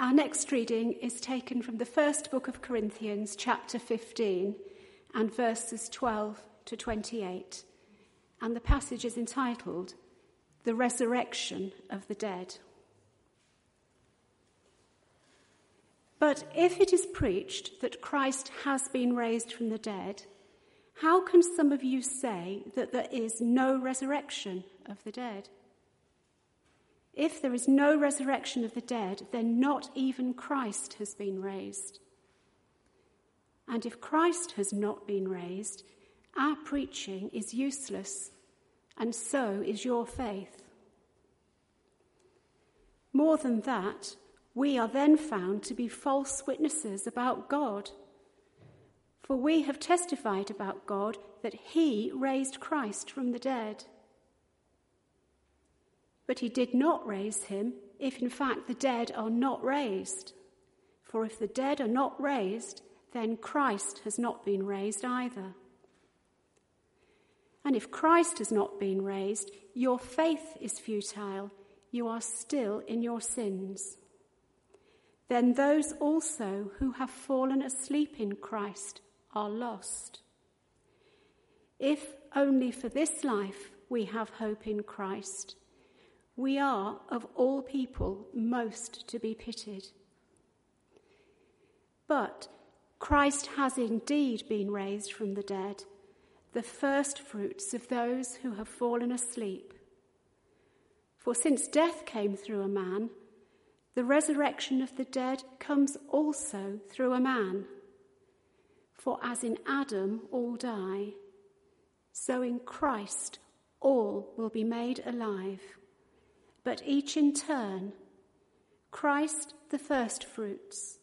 Our next reading is taken from the first book of Corinthians, chapter 15, and verses 12 to 28. And the passage is entitled, The Resurrection of the Dead. But if it is preached that Christ has been raised from the dead, how can some of you say that there is no resurrection of the dead? If there is no resurrection of the dead, then not even Christ has been raised. And if Christ has not been raised, our preaching is useless, and so is your faith. More than that, we are then found to be false witnesses about God. For we have testified about God that He raised Christ from the dead. But he did not raise him if, in fact, the dead are not raised. For if the dead are not raised, then Christ has not been raised either. And if Christ has not been raised, your faith is futile. You are still in your sins. Then those also who have fallen asleep in Christ are lost. If only for this life we have hope in Christ, we are, of all people, most to be pitied. But Christ has indeed been raised from the dead, the first fruits of those who have fallen asleep. For since death came through a man, the resurrection of the dead comes also through a man. For as in Adam all die, so in Christ all will be made alive but each in turn. Christ the firstfruits.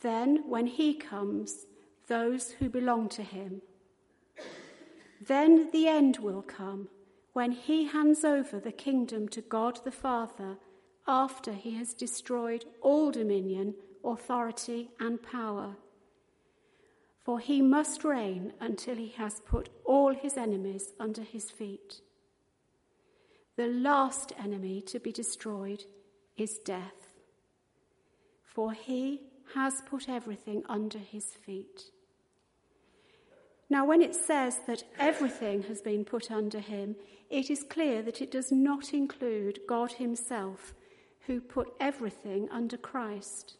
Then, when he comes, those who belong to him. Then the end will come when he hands over the kingdom to God the Father after he has destroyed all dominion, authority, and power. For he must reign until he has put all his enemies under his feet. The last enemy to be destroyed is death, for he has put everything under his feet. Now, when it says that everything has been put under him, it is clear that it does not include God himself, who put everything under Christ.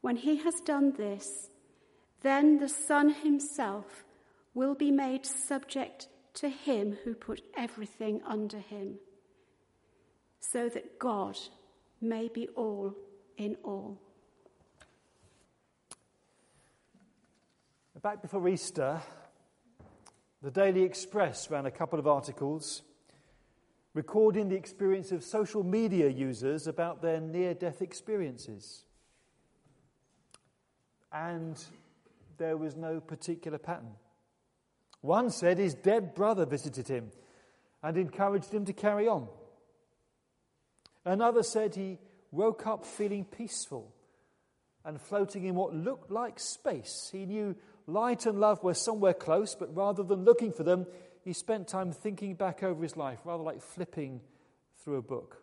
When he has done this, then the Son himself will be made subject to him who put everything under him, so that God may be all in all. Back before Easter, the Daily Express ran a couple of articles recording the experience of social media users about their near death experiences. And there was no particular pattern. One said his dead brother visited him and encouraged him to carry on. Another said he woke up feeling peaceful and floating in what looked like space. He knew light and love were somewhere close, but rather than looking for them, he spent time thinking back over his life, rather like flipping through a book.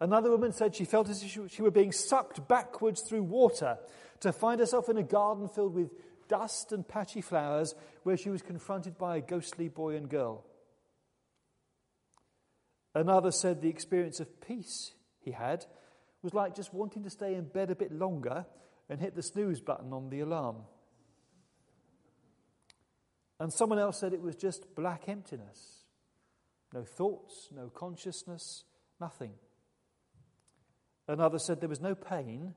Another woman said she felt as if she were being sucked backwards through water to find herself in a garden filled with dust and patchy flowers where she was confronted by a ghostly boy and girl. Another said the experience of peace he had was like just wanting to stay in bed a bit longer and hit the snooze button on the alarm. And someone else said it was just black emptiness. No thoughts, no consciousness, nothing. Another said there was no pain,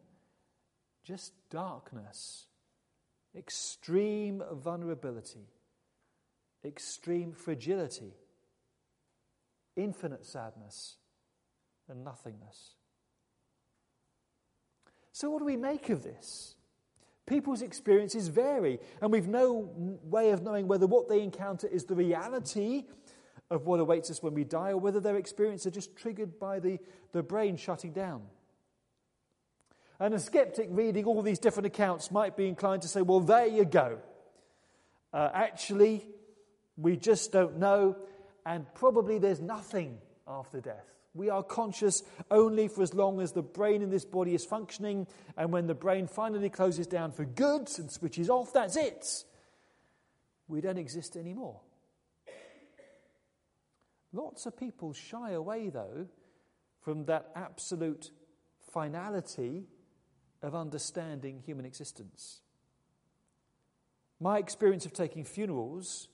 just darkness extreme vulnerability, extreme fragility, infinite sadness, and nothingness. So, what do we make of this? People's experiences vary, and we've no way of knowing whether what they encounter is the reality of what awaits us when we die, or whether their experiences are just triggered by the, the brain shutting down. And a skeptic reading all these different accounts might be inclined to say, well, there you go. Uh, actually, we just don't know, and probably there's nothing after death. We are conscious only for as long as the brain in this body is functioning, and when the brain finally closes down for good and switches off, that's it. We don't exist anymore. Lots of people shy away, though, from that absolute finality of understanding human existence. My experience of taking funerals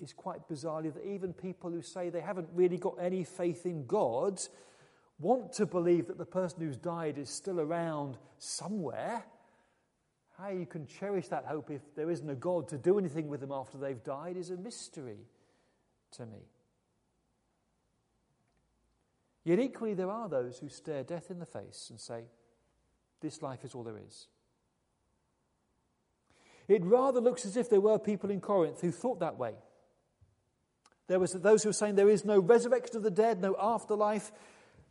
is quite bizarrely that even people who say they haven't really got any faith in God want to believe that the person who's died is still around somewhere. How you can cherish that hope if there isn't a God to do anything with them after they've died is a mystery to me. Yet equally, there are those who stare death in the face and say, This life is all there is. It rather looks as if there were people in Corinth who thought that way. There was those who were saying there is no resurrection of the dead, no afterlife,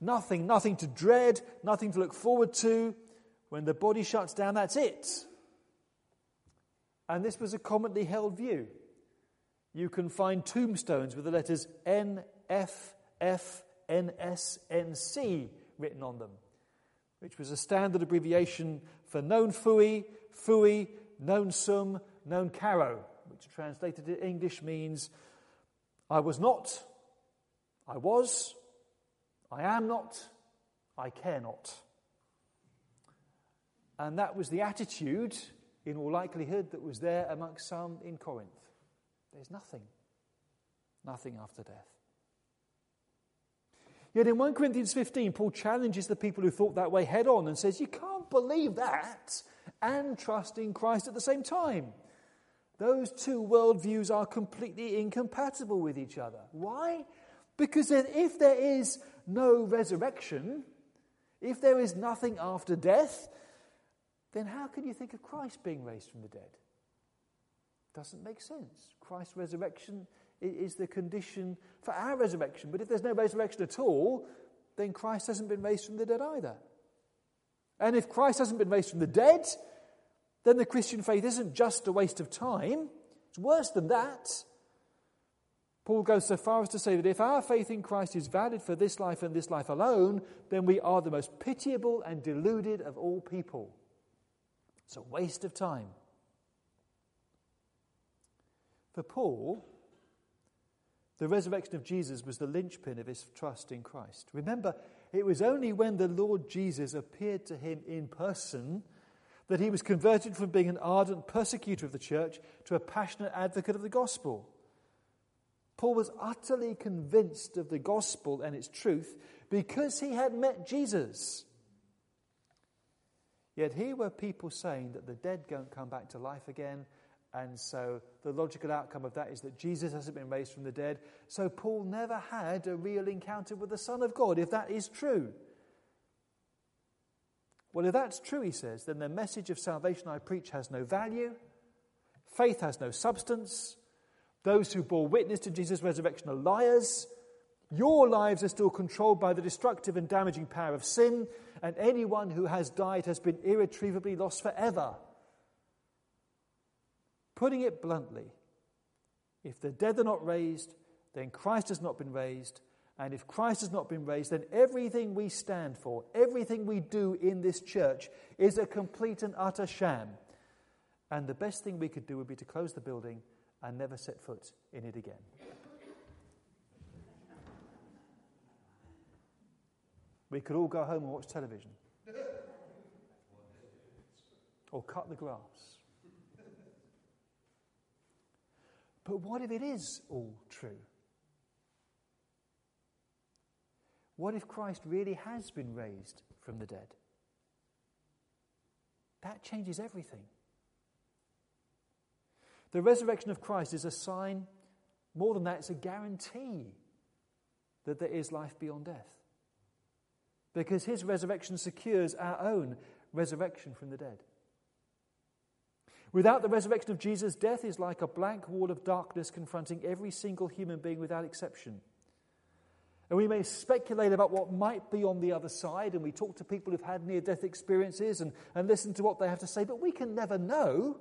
nothing, nothing to dread, nothing to look forward to. When the body shuts down, that's it. And this was a commonly held view. You can find tombstones with the letters N, F, F, N, S, N, C written on them, which was a standard abbreviation for non fui, fui, non sum, non caro, which translated to English means I was not, I was, I am not, I care not. And that was the attitude, in all likelihood, that was there amongst some in Corinth. There's nothing, nothing after death. Yet in 1 Corinthians 15, Paul challenges the people who thought that way head on and says, You can't believe that and trust in Christ at the same time. Those two worldviews are completely incompatible with each other. Why? Because if there is no resurrection, if there is nothing after death, then how can you think of Christ being raised from the dead? Doesn't make sense. Christ's resurrection is the condition for our resurrection. But if there's no resurrection at all, then Christ hasn't been raised from the dead either. And if Christ hasn't been raised from the dead, then the Christian faith isn't just a waste of time, it's worse than that. Paul goes so far as to say that if our faith in Christ is valid for this life and this life alone, then we are the most pitiable and deluded of all people. It's a waste of time. For Paul, the resurrection of Jesus was the linchpin of his trust in Christ. Remember, it was only when the Lord Jesus appeared to him in person that he was converted from being an ardent persecutor of the church to a passionate advocate of the gospel. Paul was utterly convinced of the gospel and its truth because he had met Jesus. Yet here were people saying that the dead don't come back to life again, and so the logical outcome of that is that Jesus hasn't been raised from the dead. So Paul never had a real encounter with the Son of God, if that is true. Well, if that's true, he says, then the message of salvation I preach has no value, faith has no substance, those who bore witness to Jesus' resurrection are liars, your lives are still controlled by the destructive and damaging power of sin, and anyone who has died has been irretrievably lost forever. Putting it bluntly, if the dead are not raised, then Christ has not been raised, and if Christ has not been raised, then everything we stand for, everything we do in this church, is a complete and utter sham. And the best thing we could do would be to close the building and never set foot in it again. We could all go home and watch television. Or cut the grass. But what if it is all true? What if Christ really has been raised from the dead? That changes everything. The resurrection of Christ is a sign, more than that, it's a guarantee that there is life beyond death. Because his resurrection secures our own resurrection from the dead. Without the resurrection of Jesus, death is like a blank wall of darkness confronting every single human being without exception. And we may speculate about what might be on the other side, and we talk to people who've had near death experiences and, and listen to what they have to say, but we can never know.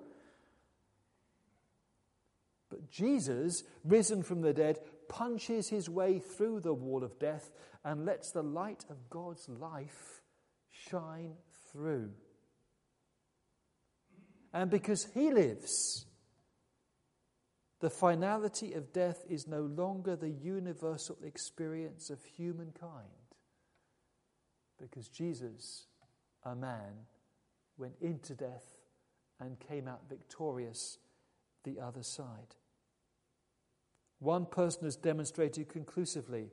But Jesus, risen from the dead, punches his way through the wall of death and lets the light of God's life shine through. And because he lives, the finality of death is no longer the universal experience of humankind. Because Jesus, a man, went into death and came out victorious the other side. One person has demonstrated conclusively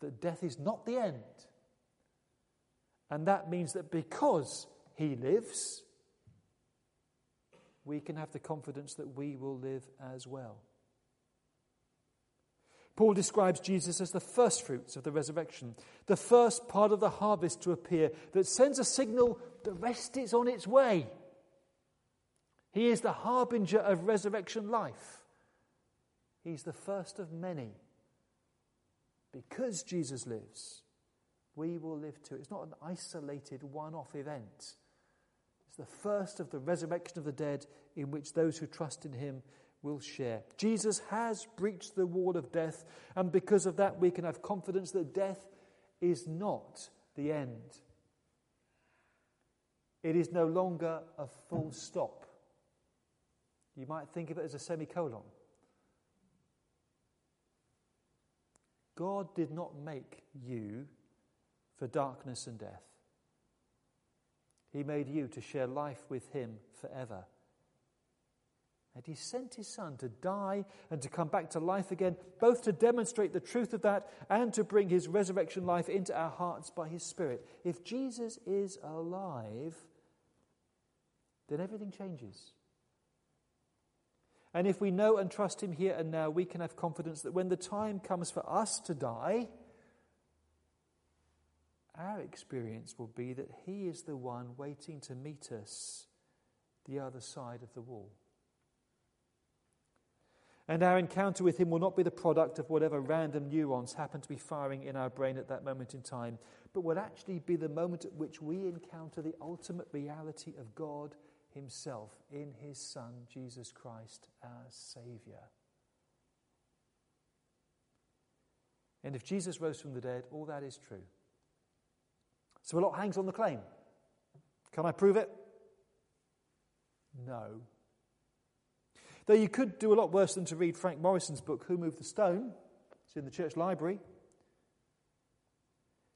that death is not the end. And that means that because he lives, we can have the confidence that we will live as well. Paul describes Jesus as the first fruits of the resurrection, the first part of the harvest to appear that sends a signal the rest is on its way. He is the harbinger of resurrection life. He's the first of many. Because Jesus lives, we will live too. It's not an isolated one off event. The first of the resurrection of the dead in which those who trust in him will share. Jesus has breached the wall of death, and because of that, we can have confidence that death is not the end. It is no longer a full stop. You might think of it as a semicolon. God did not make you for darkness and death. He made you to share life with Him forever. And He sent His Son to die and to come back to life again, both to demonstrate the truth of that and to bring His resurrection life into our hearts by His Spirit. If Jesus is alive, then everything changes. And if we know and trust Him here and now, we can have confidence that when the time comes for us to die, our experience will be that He is the one waiting to meet us the other side of the wall. And our encounter with Him will not be the product of whatever random neurons happen to be firing in our brain at that moment in time, but will actually be the moment at which we encounter the ultimate reality of God Himself in His Son, Jesus Christ, our Saviour. And if Jesus rose from the dead, all that is true. So a lot hangs on the claim. Can I prove it? No. Though you could do a lot worse than to read Frank Morison's book, Who Moved the Stone? It's in the church library. It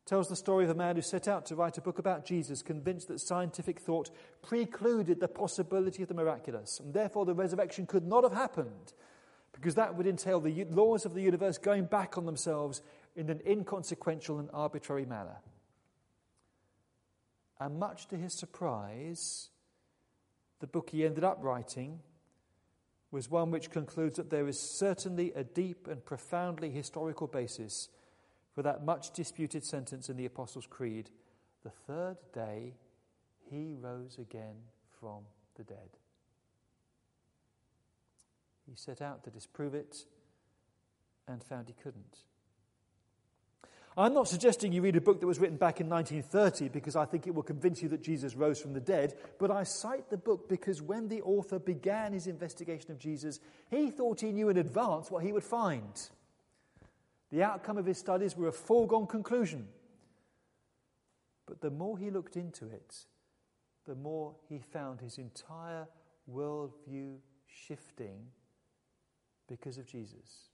tells the story of a man who set out to write a book about Jesus, convinced that scientific thought precluded the possibility of the miraculous, and therefore the resurrection could not have happened, because that would entail the laws of the universe going back on themselves in an inconsequential and arbitrary manner. And much to his surprise, the book he ended up writing was one which concludes that there is certainly a deep and profoundly historical basis for that much disputed sentence in the Apostles' Creed the third day he rose again from the dead. He set out to disprove it and found he couldn't. I'm not suggesting you read a book that was written back in 1930 because I think it will convince you that Jesus rose from the dead, but I cite the book because when the author began his investigation of Jesus, he thought he knew in advance what he would find. The outcome of his studies were a foregone conclusion. But the more he looked into it, the more he found his entire worldview shifting because of Jesus.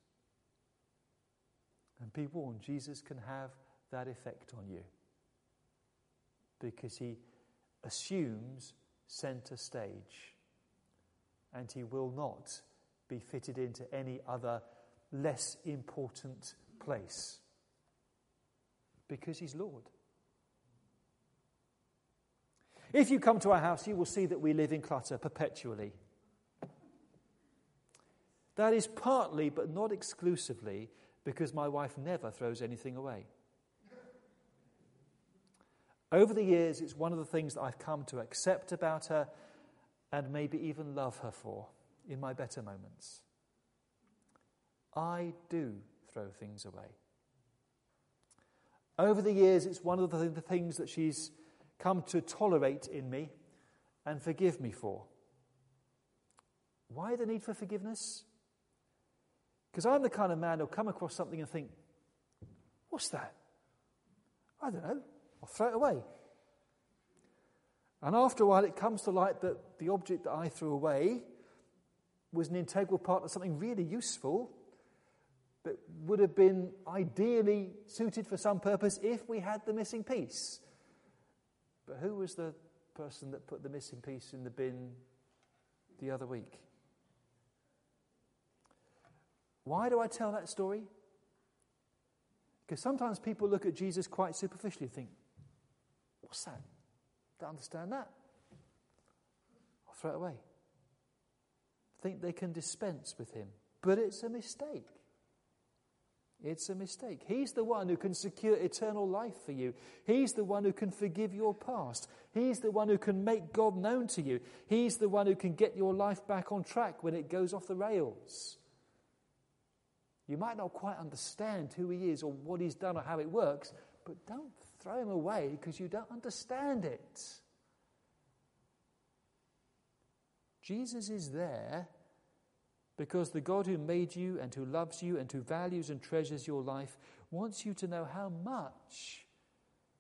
And people, and Jesus can have that effect on you because he assumes center stage and he will not be fitted into any other less important place because he's Lord. If you come to our house, you will see that we live in clutter perpetually. That is partly, but not exclusively, because my wife never throws anything away. Over the years, it's one of the things that I've come to accept about her and maybe even love her for in my better moments. I do throw things away. Over the years, it's one of the things that she's come to tolerate in me and forgive me for. Why the need for forgiveness? Because I'm the kind of man who'll come across something and think, what's that? I don't know. I'll throw it away. And after a while, it comes to light that the object that I threw away was an integral part of something really useful that would have been ideally suited for some purpose if we had the missing piece. But who was the person that put the missing piece in the bin the other week? Why do I tell that story? Because sometimes people look at Jesus quite superficially and think, What's that? Don't understand that. I'll throw it away. Think they can dispense with him. But it's a mistake. It's a mistake. He's the one who can secure eternal life for you. He's the one who can forgive your past. He's the one who can make God known to you. He's the one who can get your life back on track when it goes off the rails. You might not quite understand who He is or what He's done or how it works, but don't throw Him away because you don't understand it. Jesus is there because the God who made you and who loves you and who values and treasures your life wants you to know how much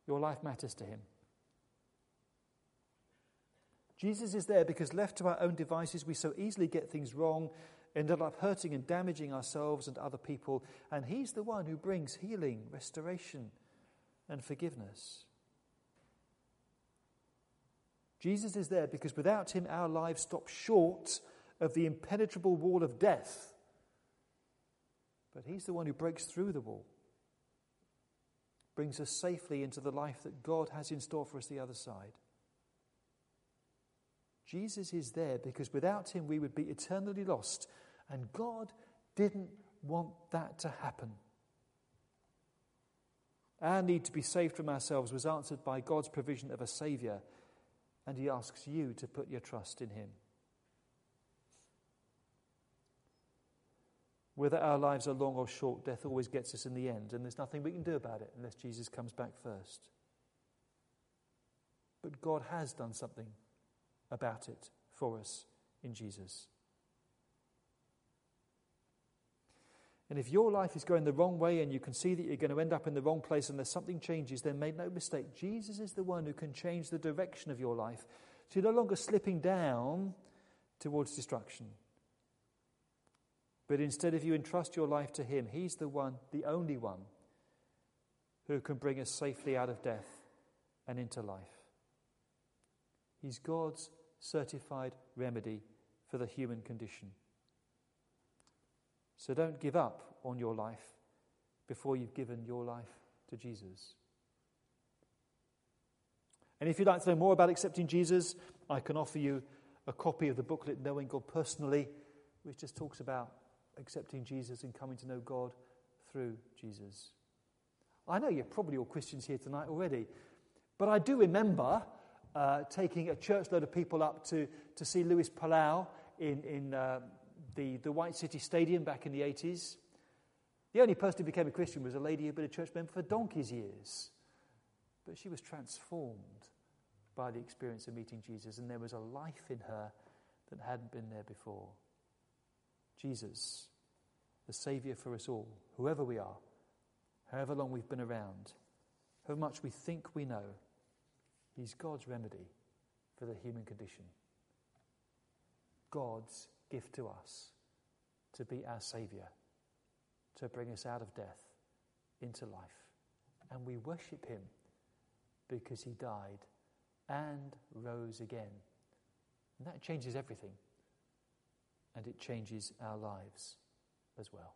your life matters to Him. Jesus is there because, left to our own devices, we so easily get things wrong, end up hurting and damaging ourselves and other people, and He's the one who brings healing, restoration, and forgiveness. Jesus is there because without Him, our lives stop short of the impenetrable wall of death. But He's the one who breaks through the wall, brings us safely into the life that God has in store for us the other side. Jesus is there because without Him we would be eternally lost, and God didn't want that to happen. Our need to be saved from ourselves was answered by God's provision of a Saviour, and He asks you to put your trust in Him. Whether our lives are long or short, death always gets us in the end, and there's nothing we can do about it unless Jesus comes back first. But God has done something about it for us in Jesus. And if your life is going the wrong way and you can see that you're going to end up in the wrong place unless something changes, then make no mistake, Jesus is the one who can change the direction of your life so you're no longer slipping down towards destruction. But instead, if you entrust your life to Him, He's the one, the only one, who can bring us safely out of death and into life. He's God's certified remedy for the human condition. So don't give up on your life before you've given your life to Jesus. And if you'd like to know more about accepting Jesus, I can offer you a copy of the booklet Knowing God Personally, which just talks about accepting Jesus and coming to know God through Jesus. I know you're probably all Christians here tonight already, but I do remember uh, taking a church load of people up to, to see Luis Palau in, in uh, the, the White City Stadium back in the 80s. The only person who became a Christian was a lady who'd been a church member for donkey's years. But she was transformed by the experience of meeting Jesus, and there was a life in her that hadn't been there before. Jesus, the Saviour for us all, whoever we are, however long we've been around, however much we think we know, He's God's remedy for the human condition. God's gift to us to be our Saviour, to bring us out of death into life. And we worship Him because He died and rose again. And that changes everything and it changes our lives as well.